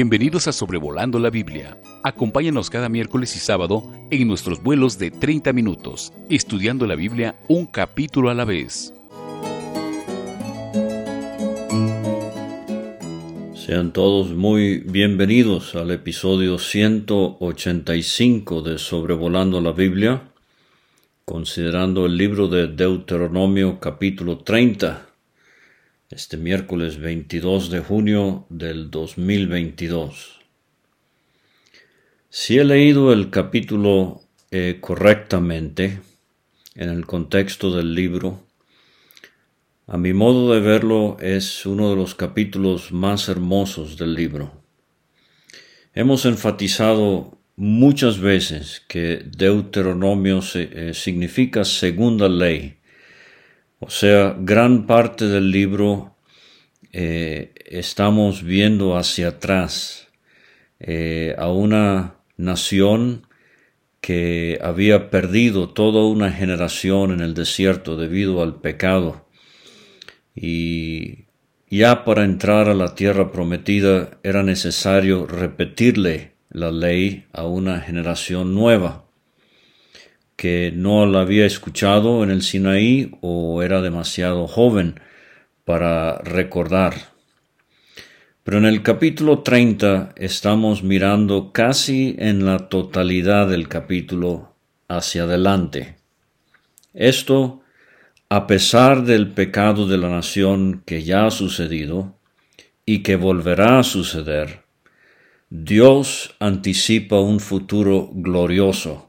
Bienvenidos a Sobrevolando la Biblia. Acompáñanos cada miércoles y sábado en nuestros vuelos de 30 minutos, estudiando la Biblia un capítulo a la vez. Sean todos muy bienvenidos al episodio 185 de Sobrevolando la Biblia, considerando el libro de Deuteronomio capítulo 30 este miércoles 22 de junio del 2022. Si he leído el capítulo eh, correctamente en el contexto del libro, a mi modo de verlo es uno de los capítulos más hermosos del libro. Hemos enfatizado muchas veces que Deuteronomio eh, significa segunda ley, o sea, gran parte del libro eh, estamos viendo hacia atrás eh, a una nación que había perdido toda una generación en el desierto debido al pecado. Y ya para entrar a la tierra prometida era necesario repetirle la ley a una generación nueva que no la había escuchado en el Sinaí o era demasiado joven para recordar. Pero en el capítulo 30 estamos mirando casi en la totalidad del capítulo hacia adelante. Esto a pesar del pecado de la nación que ya ha sucedido y que volverá a suceder, Dios anticipa un futuro glorioso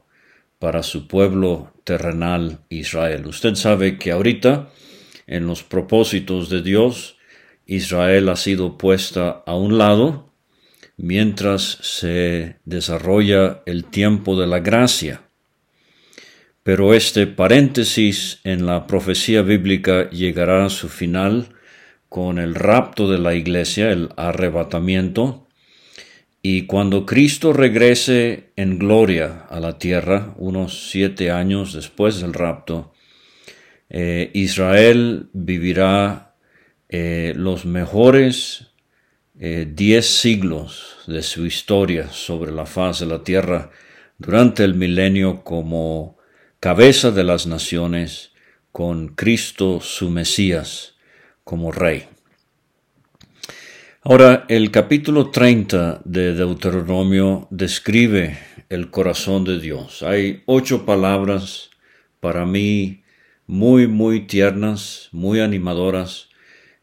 para su pueblo terrenal Israel. Usted sabe que ahorita, en los propósitos de Dios, Israel ha sido puesta a un lado mientras se desarrolla el tiempo de la gracia. Pero este paréntesis en la profecía bíblica llegará a su final con el rapto de la iglesia, el arrebatamiento, y cuando Cristo regrese en gloria a la tierra, unos siete años después del rapto, eh, Israel vivirá eh, los mejores eh, diez siglos de su historia sobre la faz de la tierra durante el milenio como cabeza de las naciones, con Cristo su Mesías como Rey. Ahora, el capítulo 30 de Deuteronomio describe el corazón de Dios. Hay ocho palabras para mí muy, muy tiernas, muy animadoras.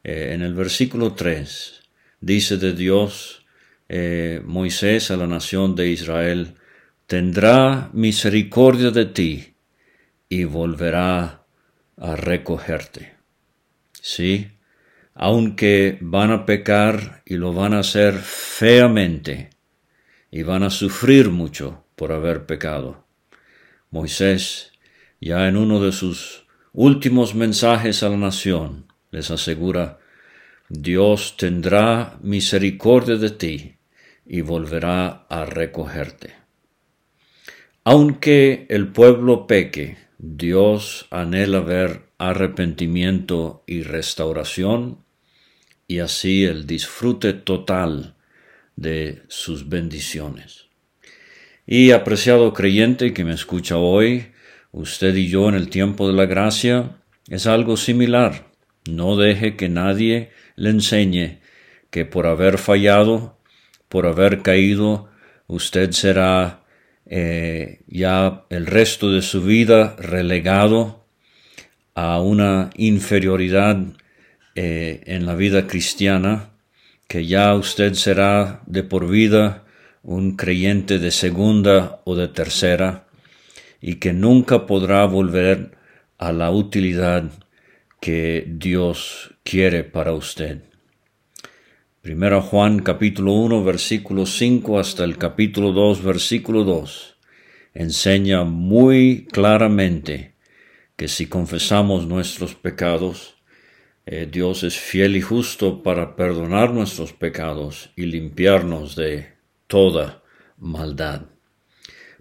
Eh, en el versículo 3 dice de Dios, eh, Moisés a la nación de Israel, tendrá misericordia de ti y volverá a recogerte. Sí, aunque van a pecar y lo van a hacer feamente y van a sufrir mucho por haber pecado. Moisés, ya en uno de sus últimos mensajes a la nación, les asegura, Dios tendrá misericordia de ti y volverá a recogerte. Aunque el pueblo peque, Dios anhela ver arrepentimiento y restauración y así el disfrute total de sus bendiciones. Y apreciado creyente que me escucha hoy, usted y yo en el tiempo de la gracia, es algo similar. No deje que nadie le enseñe que por haber fallado, por haber caído, usted será eh, ya el resto de su vida relegado a una inferioridad eh, en la vida cristiana, que ya usted será de por vida un creyente de segunda o de tercera, y que nunca podrá volver a la utilidad que Dios quiere para usted. Primero Juan capítulo 1 versículo 5 hasta el capítulo 2 versículo 2 enseña muy claramente que si confesamos nuestros pecados, eh, Dios es fiel y justo para perdonar nuestros pecados y limpiarnos de toda maldad.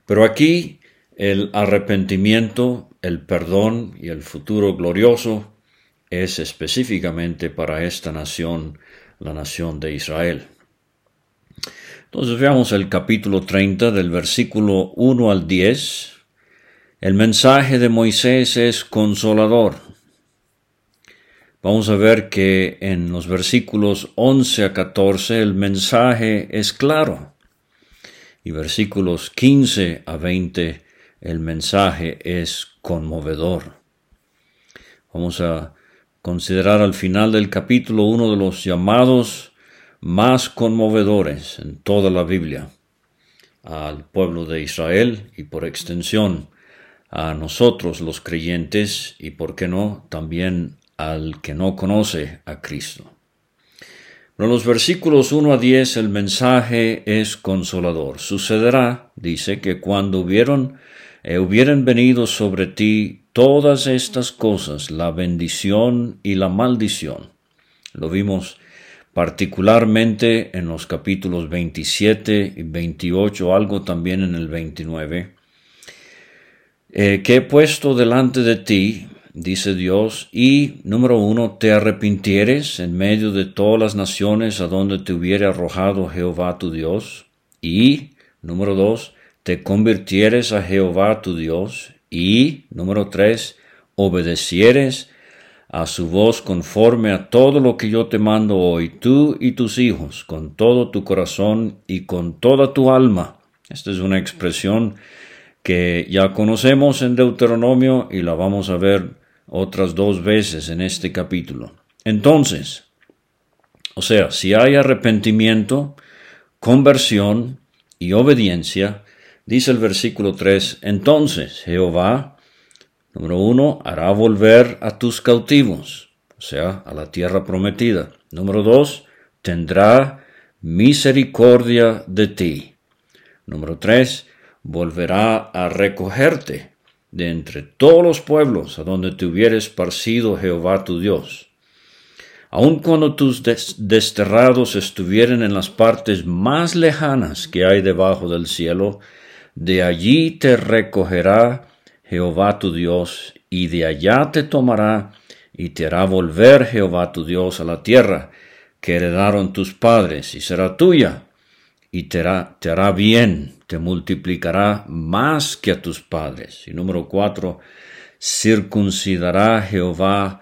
Pero aquí el arrepentimiento, el perdón y el futuro glorioso es específicamente para esta nación, la nación de Israel. Entonces veamos el capítulo 30 del versículo 1 al 10. El mensaje de Moisés es consolador. Vamos a ver que en los versículos 11 a 14 el mensaje es claro. Y versículos 15 a 20 el mensaje es conmovedor. Vamos a considerar al final del capítulo uno de los llamados más conmovedores en toda la Biblia al pueblo de Israel y por extensión a nosotros los creyentes y por qué no también al que no conoce a Cristo. En los versículos 1 a 10 el mensaje es consolador. Sucederá, dice, que cuando hubieron, eh, hubieran venido sobre ti todas estas cosas, la bendición y la maldición. Lo vimos particularmente en los capítulos 27 y 28, algo también en el 29, eh, que he puesto delante de ti, dice Dios, y número uno, te arrepintieres en medio de todas las naciones a donde te hubiere arrojado Jehová tu Dios, y número dos, te convirtieres a Jehová tu Dios, y número tres, obedecieres a su voz conforme a todo lo que yo te mando hoy, tú y tus hijos, con todo tu corazón y con toda tu alma. Esta es una expresión que ya conocemos en Deuteronomio y la vamos a ver otras dos veces en este capítulo. Entonces, o sea, si hay arrepentimiento, conversión y obediencia, dice el versículo 3, entonces Jehová Número uno, hará volver a tus cautivos, o sea, a la tierra prometida. Número dos, tendrá misericordia de ti. Número tres, volverá a recogerte de entre todos los pueblos a donde te hubiera esparcido Jehová tu Dios. Aun cuando tus desterrados estuvieren en las partes más lejanas que hay debajo del cielo, de allí te recogerá Jehová tu Dios, y de allá te tomará y te hará volver Jehová tu Dios a la tierra que heredaron tus padres, y será tuya, y te hará, bien, te multiplicará más que a tus padres. Y número cuatro, circuncidará Jehová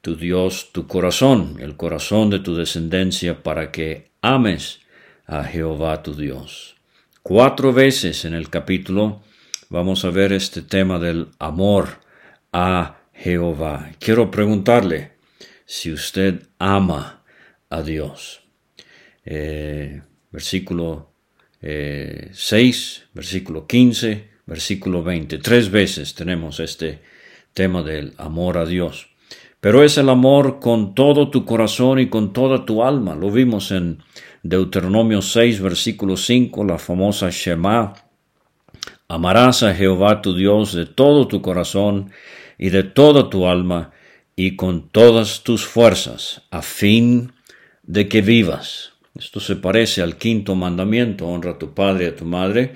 tu Dios tu corazón, el corazón de tu descendencia, para que ames a Jehová tu Dios. Cuatro veces en el capítulo vamos a ver este tema del amor a Jehová. Quiero preguntarle si usted ama a Dios. Eh, versículo 6, eh, versículo 15, versículo 20. Tres veces tenemos este tema del amor a Dios. Pero es el amor con todo tu corazón y con toda tu alma. Lo vimos en Deuteronomio 6, versículo 5, la famosa Shema Amarás a Jehová tu Dios de todo tu corazón y de toda tu alma y con todas tus fuerzas, a fin de que vivas. Esto se parece al quinto mandamiento, honra a tu padre y a tu madre,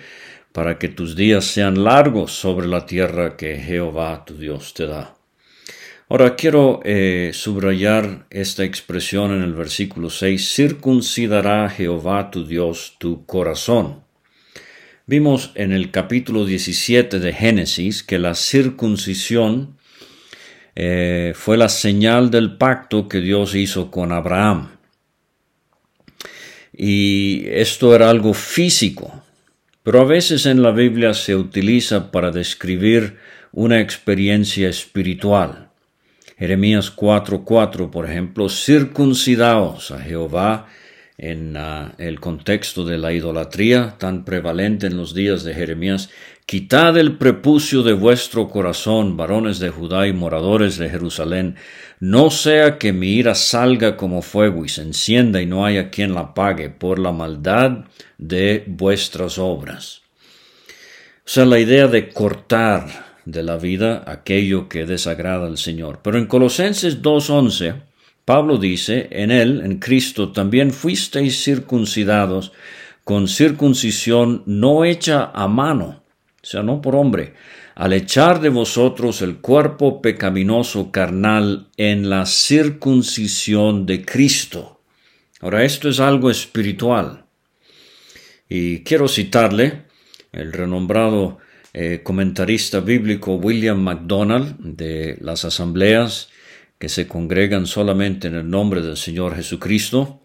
para que tus días sean largos sobre la tierra que Jehová tu Dios te da. Ahora quiero eh, subrayar esta expresión en el versículo 6, circuncidará Jehová tu Dios tu corazón. Vimos en el capítulo 17 de Génesis que la circuncisión eh, fue la señal del pacto que Dios hizo con Abraham. Y esto era algo físico, pero a veces en la Biblia se utiliza para describir una experiencia espiritual. Jeremías 4:4, por ejemplo, circuncidaos a Jehová en ah, el contexto de la idolatría tan prevalente en los días de Jeremías, quitad el prepucio de vuestro corazón, varones de Judá y moradores de Jerusalén, no sea que mi ira salga como fuego y se encienda y no haya quien la pague por la maldad de vuestras obras. O sea, la idea de cortar de la vida aquello que desagrada al Señor. Pero en Colosenses 2.11, Pablo dice, en él, en Cristo, también fuisteis circuncidados con circuncisión no hecha a mano, o sea, no por hombre, al echar de vosotros el cuerpo pecaminoso carnal en la circuncisión de Cristo. Ahora, esto es algo espiritual. Y quiero citarle, el renombrado eh, comentarista bíblico William MacDonald de las asambleas que se congregan solamente en el nombre del Señor Jesucristo.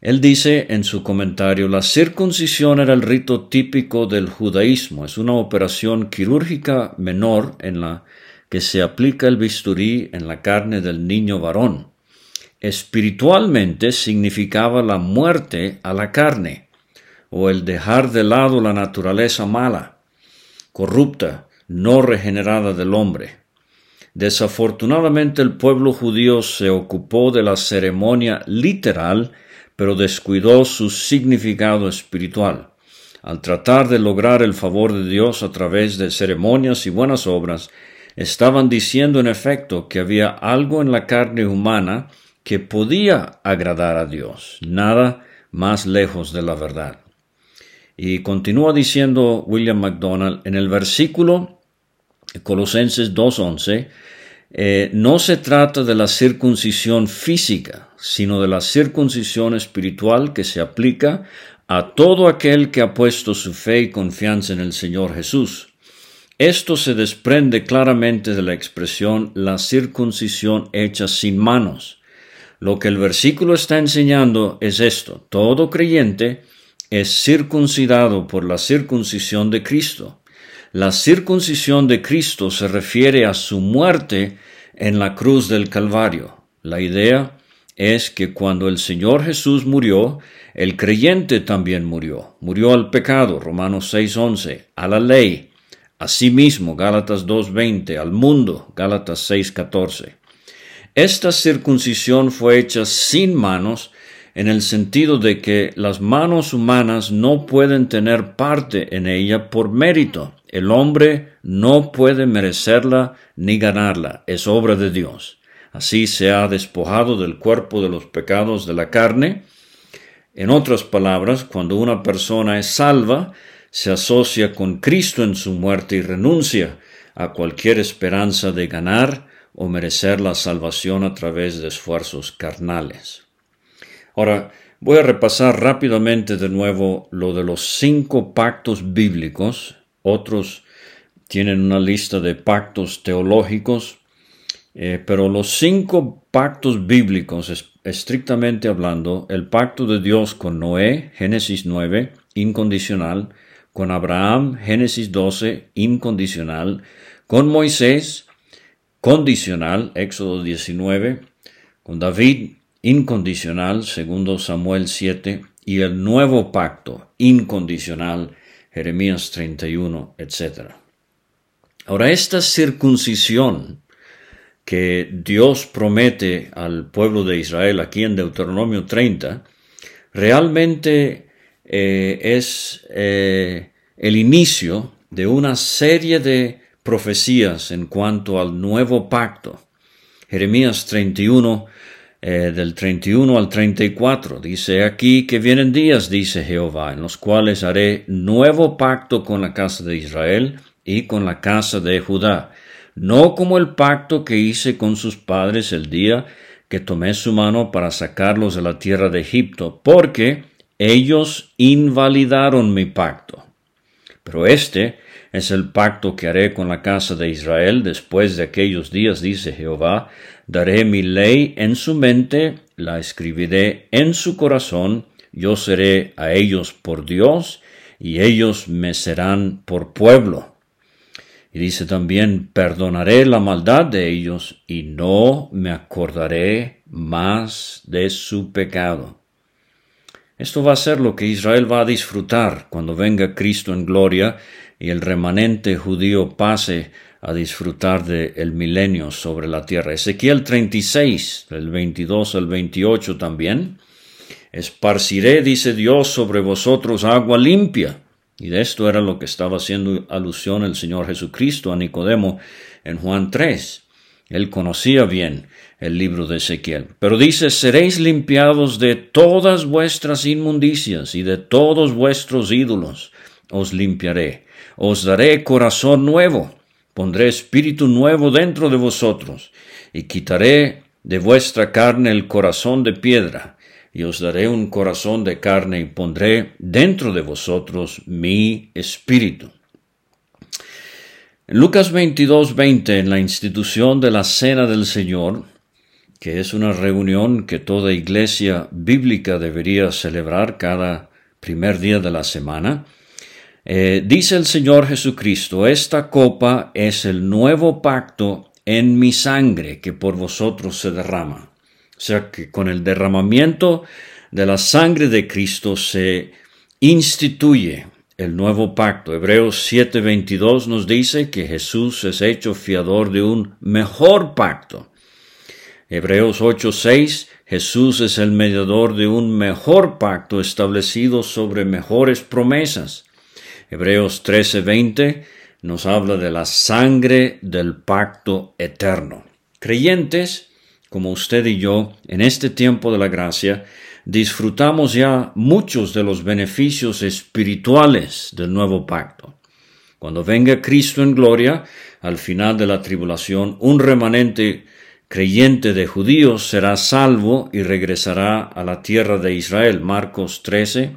Él dice en su comentario, la circuncisión era el rito típico del judaísmo, es una operación quirúrgica menor en la que se aplica el bisturí en la carne del niño varón. Espiritualmente significaba la muerte a la carne, o el dejar de lado la naturaleza mala, corrupta, no regenerada del hombre. Desafortunadamente el pueblo judío se ocupó de la ceremonia literal, pero descuidó su significado espiritual. Al tratar de lograr el favor de Dios a través de ceremonias y buenas obras, estaban diciendo en efecto que había algo en la carne humana que podía agradar a Dios, nada más lejos de la verdad. Y continúa diciendo William MacDonald en el versículo Colosenses 2.11, eh, no se trata de la circuncisión física, sino de la circuncisión espiritual que se aplica a todo aquel que ha puesto su fe y confianza en el Señor Jesús. Esto se desprende claramente de la expresión la circuncisión hecha sin manos. Lo que el versículo está enseñando es esto. Todo creyente es circuncidado por la circuncisión de Cristo. La circuncisión de Cristo se refiere a su muerte en la cruz del Calvario. La idea es que cuando el Señor Jesús murió, el creyente también murió. Murió al pecado, Romanos 6:11, a la ley, Asimismo, Gálatas 2.20, al mundo, Gálatas 6.14. Esta circuncisión fue hecha sin manos en el sentido de que las manos humanas no pueden tener parte en ella por mérito. El hombre no puede merecerla ni ganarla, es obra de Dios. Así se ha despojado del cuerpo de los pecados de la carne. En otras palabras, cuando una persona es salva, se asocia con Cristo en su muerte y renuncia a cualquier esperanza de ganar o merecer la salvación a través de esfuerzos carnales. Ahora, voy a repasar rápidamente de nuevo lo de los cinco pactos bíblicos. Otros tienen una lista de pactos teológicos, eh, pero los cinco pactos bíblicos, estrictamente hablando, el pacto de Dios con Noé, Génesis 9, incondicional, con Abraham, Génesis 12, incondicional, con Moisés, condicional, Éxodo 19, con David, incondicional, segundo Samuel 7, y el nuevo pacto, incondicional, Jeremías 31, etc. Ahora, esta circuncisión que Dios promete al pueblo de Israel aquí en Deuteronomio 30, realmente eh, es eh, el inicio de una serie de profecías en cuanto al nuevo pacto. Jeremías 31, eh, del 31 al 34, dice aquí que vienen días, dice Jehová, en los cuales haré nuevo pacto con la casa de Israel y con la casa de Judá, no como el pacto que hice con sus padres el día que tomé su mano para sacarlos de la tierra de Egipto, porque ellos invalidaron mi pacto. Pero este es el pacto que haré con la casa de Israel después de aquellos días, dice Jehová. Daré mi ley en su mente, la escribiré en su corazón, yo seré a ellos por Dios, y ellos me serán por pueblo. Y dice también, perdonaré la maldad de ellos, y no me acordaré más de su pecado. Esto va a ser lo que Israel va a disfrutar cuando venga Cristo en gloria y el remanente judío pase a disfrutar del el milenio sobre la tierra. Ezequiel 36, del 22 al 28 también. Esparciré, dice Dios, sobre vosotros agua limpia. Y de esto era lo que estaba haciendo alusión el Señor Jesucristo a Nicodemo en Juan 3. Él conocía bien el libro de Ezequiel. Pero dice, seréis limpiados de todas vuestras inmundicias y de todos vuestros ídolos. Os limpiaré. Os daré corazón nuevo. Pondré espíritu nuevo dentro de vosotros. Y quitaré de vuestra carne el corazón de piedra. Y os daré un corazón de carne y pondré dentro de vosotros mi espíritu. En Lucas 22, 20, en la institución de la Cena del Señor, que es una reunión que toda iglesia bíblica debería celebrar cada primer día de la semana, eh, dice el Señor Jesucristo, esta copa es el nuevo pacto en mi sangre que por vosotros se derrama. O sea que con el derramamiento de la sangre de Cristo se instituye el nuevo pacto. Hebreos 7:22 nos dice que Jesús es hecho fiador de un mejor pacto. Hebreos 8:6 Jesús es el mediador de un mejor pacto establecido sobre mejores promesas. Hebreos 13:20 nos habla de la sangre del pacto eterno. Creyentes, como usted y yo, en este tiempo de la gracia, disfrutamos ya muchos de los beneficios espirituales del nuevo pacto. Cuando venga Cristo en gloria, al final de la tribulación, un remanente creyente de judíos será salvo y regresará a la tierra de Israel. Marcos 13,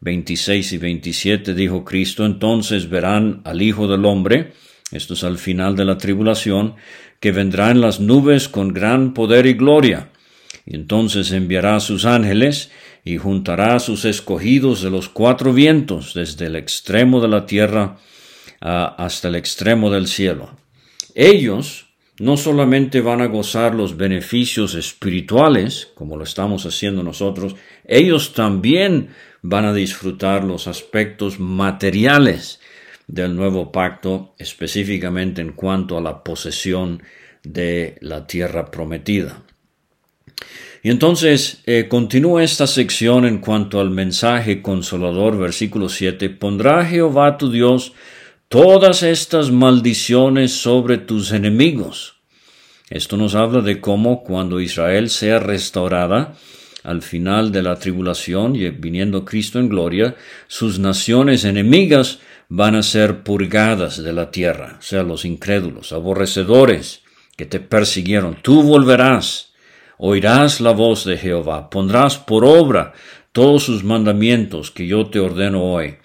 26 y 27 dijo Cristo, entonces verán al Hijo del Hombre, esto es al final de la tribulación, que vendrá en las nubes con gran poder y gloria. Entonces enviará a sus ángeles y juntará a sus escogidos de los cuatro vientos, desde el extremo de la tierra hasta el extremo del cielo. Ellos no solamente van a gozar los beneficios espirituales, como lo estamos haciendo nosotros, ellos también van a disfrutar los aspectos materiales del nuevo pacto, específicamente en cuanto a la posesión de la tierra prometida. Y entonces eh, continúa esta sección en cuanto al mensaje consolador, versículo 7, pondrá Jehová tu Dios todas estas maldiciones sobre tus enemigos. Esto nos habla de cómo cuando Israel sea restaurada, al final de la tribulación y viniendo Cristo en gloria, sus naciones enemigas van a ser purgadas de la tierra, o sea, los incrédulos, aborrecedores que te persiguieron. Tú volverás, oirás la voz de Jehová, pondrás por obra todos sus mandamientos que yo te ordeno hoy.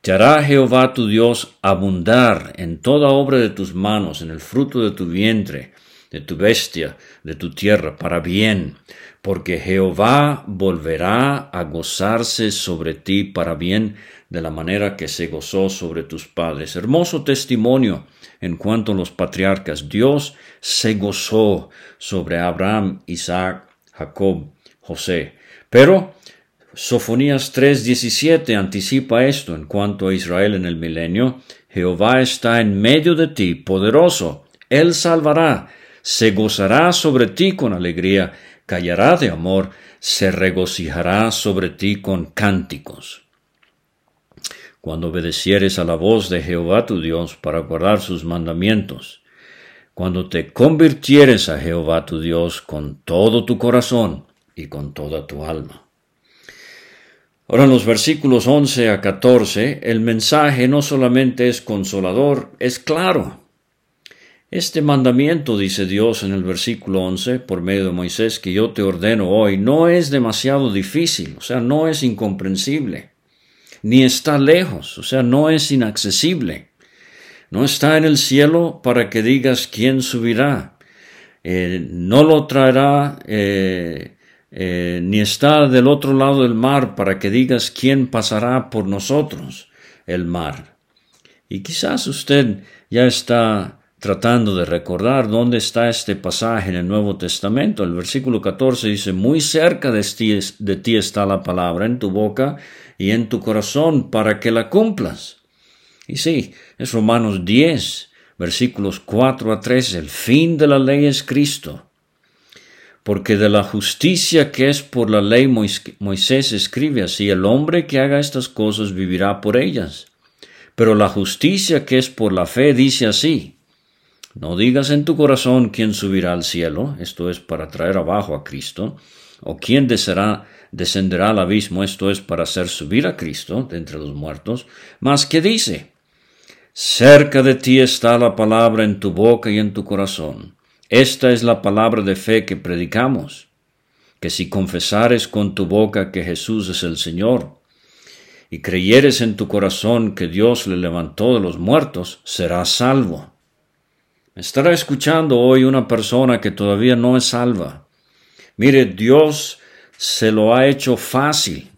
Te hará Jehová tu Dios abundar en toda obra de tus manos, en el fruto de tu vientre, de tu bestia, de tu tierra, para bien porque Jehová volverá a gozarse sobre ti para bien de la manera que se gozó sobre tus padres. Hermoso testimonio en cuanto a los patriarcas. Dios se gozó sobre Abraham, Isaac, Jacob, José. Pero Sofonías 3:17 anticipa esto en cuanto a Israel en el milenio. Jehová está en medio de ti, poderoso. Él salvará, se gozará sobre ti con alegría callará de amor, se regocijará sobre ti con cánticos. Cuando obedecieres a la voz de Jehová tu Dios para guardar sus mandamientos, cuando te convirtieres a Jehová tu Dios con todo tu corazón y con toda tu alma. Ahora en los versículos 11 a 14, el mensaje no solamente es consolador, es claro. Este mandamiento, dice Dios en el versículo 11, por medio de Moisés, que yo te ordeno hoy, no es demasiado difícil, o sea, no es incomprensible, ni está lejos, o sea, no es inaccesible. No está en el cielo para que digas quién subirá. Eh, no lo traerá, eh, eh, ni está del otro lado del mar para que digas quién pasará por nosotros el mar. Y quizás usted ya está tratando de recordar dónde está este pasaje en el Nuevo Testamento. El versículo 14 dice, muy cerca de ti, está la palabra en tu boca y en tu corazón para que la cumplas. Y sí, es Romanos 10, versículos 4 a 3, el fin de la ley es Cristo. Porque de la justicia que es por la ley Moisés escribe así, el hombre que haga estas cosas vivirá por ellas. Pero la justicia que es por la fe dice así, no digas en tu corazón quién subirá al cielo, esto es para traer abajo a Cristo, o quién descenderá al abismo, esto es para hacer subir a Cristo de entre los muertos, mas que dice, cerca de ti está la palabra en tu boca y en tu corazón. Esta es la palabra de fe que predicamos. que si confesares con tu boca que Jesús es el Señor, y creyeres en tu corazón que Dios le levantó de los muertos, serás salvo. Estará escuchando hoy una persona que todavía no es salva. Mire, Dios se lo ha hecho fácil.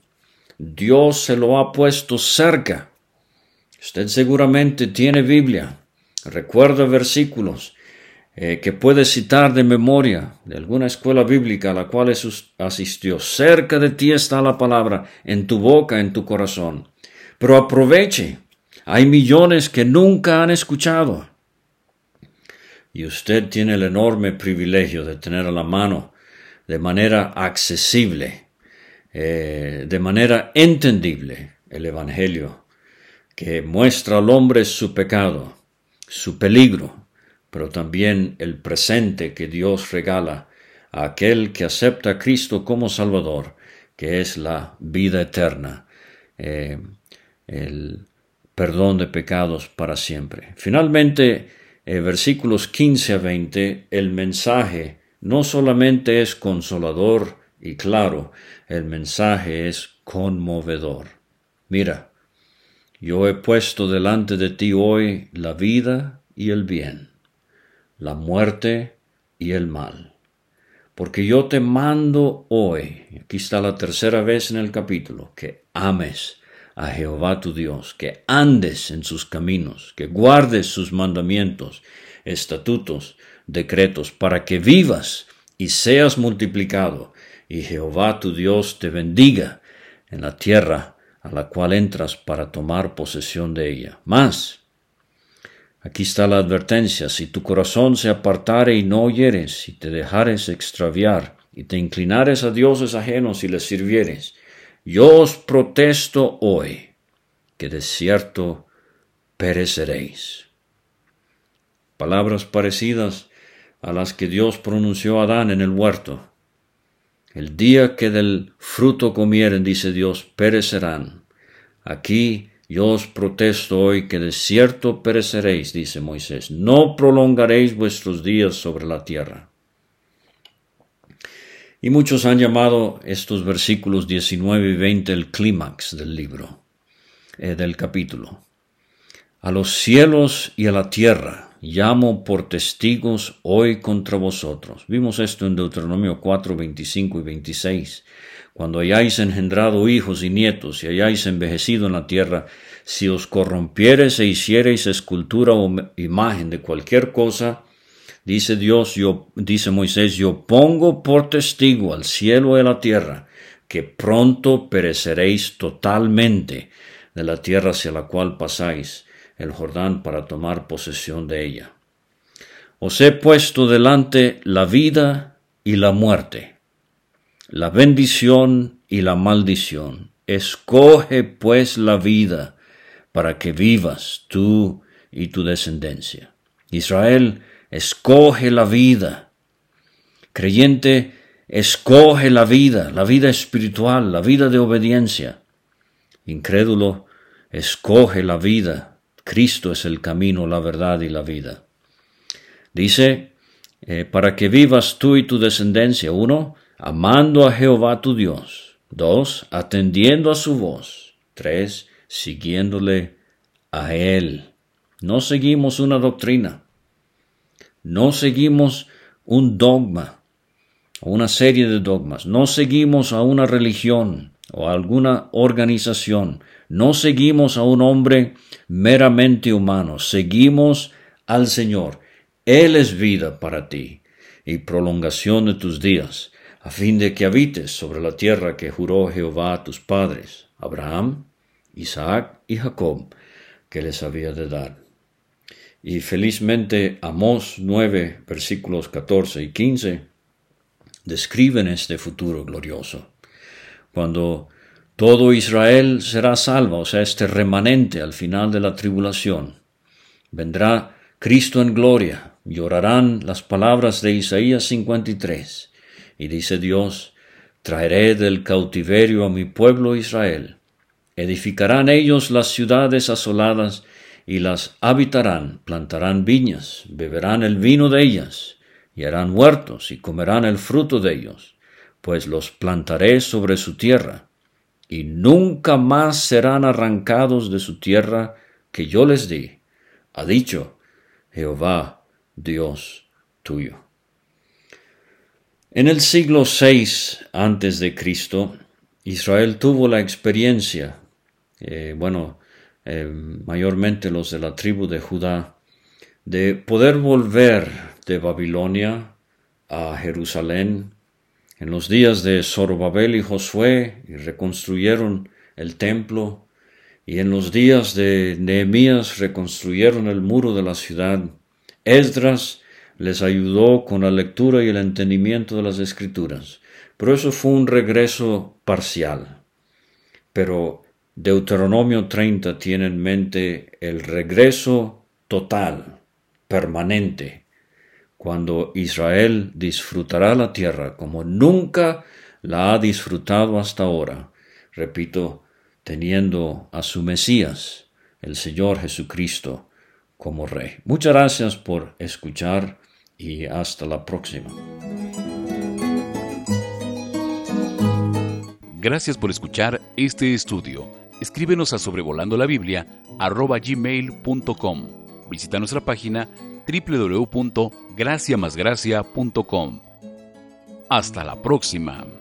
Dios se lo ha puesto cerca. Usted seguramente tiene Biblia, recuerda versículos eh, que puede citar de memoria de alguna escuela bíblica a la cual asistió. Cerca de ti está la palabra, en tu boca, en tu corazón. Pero aproveche, hay millones que nunca han escuchado. Y usted tiene el enorme privilegio de tener a la mano de manera accesible, eh, de manera entendible, el Evangelio, que muestra al hombre su pecado, su peligro, pero también el presente que Dios regala a aquel que acepta a Cristo como Salvador, que es la vida eterna, eh, el perdón de pecados para siempre. Finalmente, eh, versículos 15 a 20, el mensaje no solamente es consolador y claro, el mensaje es conmovedor. Mira, yo he puesto delante de ti hoy la vida y el bien, la muerte y el mal. Porque yo te mando hoy, aquí está la tercera vez en el capítulo, que ames a Jehová tu Dios, que andes en sus caminos, que guardes sus mandamientos, estatutos, decretos, para que vivas y seas multiplicado, y Jehová tu Dios te bendiga en la tierra a la cual entras para tomar posesión de ella. Más, aquí está la advertencia, si tu corazón se apartare y no oyeres, y te dejares extraviar, y te inclinares a dioses ajenos y les sirvieres, yo os protesto hoy que de cierto pereceréis. Palabras parecidas a las que Dios pronunció a Adán en el huerto. El día que del fruto comieren, dice Dios, perecerán. Aquí yo os protesto hoy que de cierto pereceréis, dice Moisés. No prolongaréis vuestros días sobre la tierra. Y muchos han llamado estos versículos 19 y 20 el clímax del libro, eh, del capítulo. A los cielos y a la tierra llamo por testigos hoy contra vosotros. Vimos esto en Deuteronomio 4, 25 y 26. Cuando hayáis engendrado hijos y nietos y hayáis envejecido en la tierra, si os corrompiereis e hiciereis escultura o imagen de cualquier cosa, dice Dios, dice Moisés, yo pongo por testigo al cielo y a la tierra, que pronto pereceréis totalmente de la tierra hacia la cual pasáis el Jordán para tomar posesión de ella. Os he puesto delante la vida y la muerte, la bendición y la maldición. Escoge pues la vida para que vivas tú y tu descendencia. Israel, escoge la vida. Creyente, escoge la vida, la vida espiritual, la vida de obediencia. Incrédulo, escoge la vida Cristo es el camino, la verdad y la vida. Dice, eh, para que vivas tú y tu descendencia, uno, amando a Jehová tu Dios, dos, atendiendo a su voz, tres, siguiéndole a Él. No seguimos una doctrina, no seguimos un dogma o una serie de dogmas, no seguimos a una religión o a alguna organización, no seguimos a un hombre meramente humano, seguimos al Señor. Él es vida para ti y prolongación de tus días, a fin de que habites sobre la tierra que juró Jehová a tus padres, Abraham, Isaac y Jacob, que les había de dar. Y felizmente Amós 9, versículos 14 y 15, describen este futuro glorioso, cuando todo Israel será salvo, o sea, este remanente al final de la tribulación. Vendrá Cristo en gloria, llorarán las palabras de Isaías 53, y dice Dios, traeré del cautiverio a mi pueblo Israel. Edificarán ellos las ciudades asoladas y las habitarán, plantarán viñas, beberán el vino de ellas, y harán huertos y comerán el fruto de ellos pues los plantaré sobre su tierra, y nunca más serán arrancados de su tierra que yo les di, ha dicho Jehová, Dios tuyo. En el siglo VI antes de Cristo, Israel tuvo la experiencia, eh, bueno, eh, mayormente los de la tribu de Judá, de poder volver de Babilonia a Jerusalén en los días de Zorobabel y Josué y reconstruyeron el templo y en los días de Nehemías reconstruyeron el muro de la ciudad. Esdras les ayudó con la lectura y el entendimiento de las escrituras. Pero eso fue un regreso parcial. Pero Deuteronomio 30 tiene en mente el regreso total, permanente, cuando Israel disfrutará la tierra como nunca la ha disfrutado hasta ahora. Repito, teniendo a su Mesías, el Señor Jesucristo, como Rey. Muchas gracias por escuchar y hasta la próxima. Gracias por escuchar este estudio. Escríbenos a sobrevolando la Biblia gmail.com. Visita nuestra página www.graciamasgracia.com. Hasta la próxima.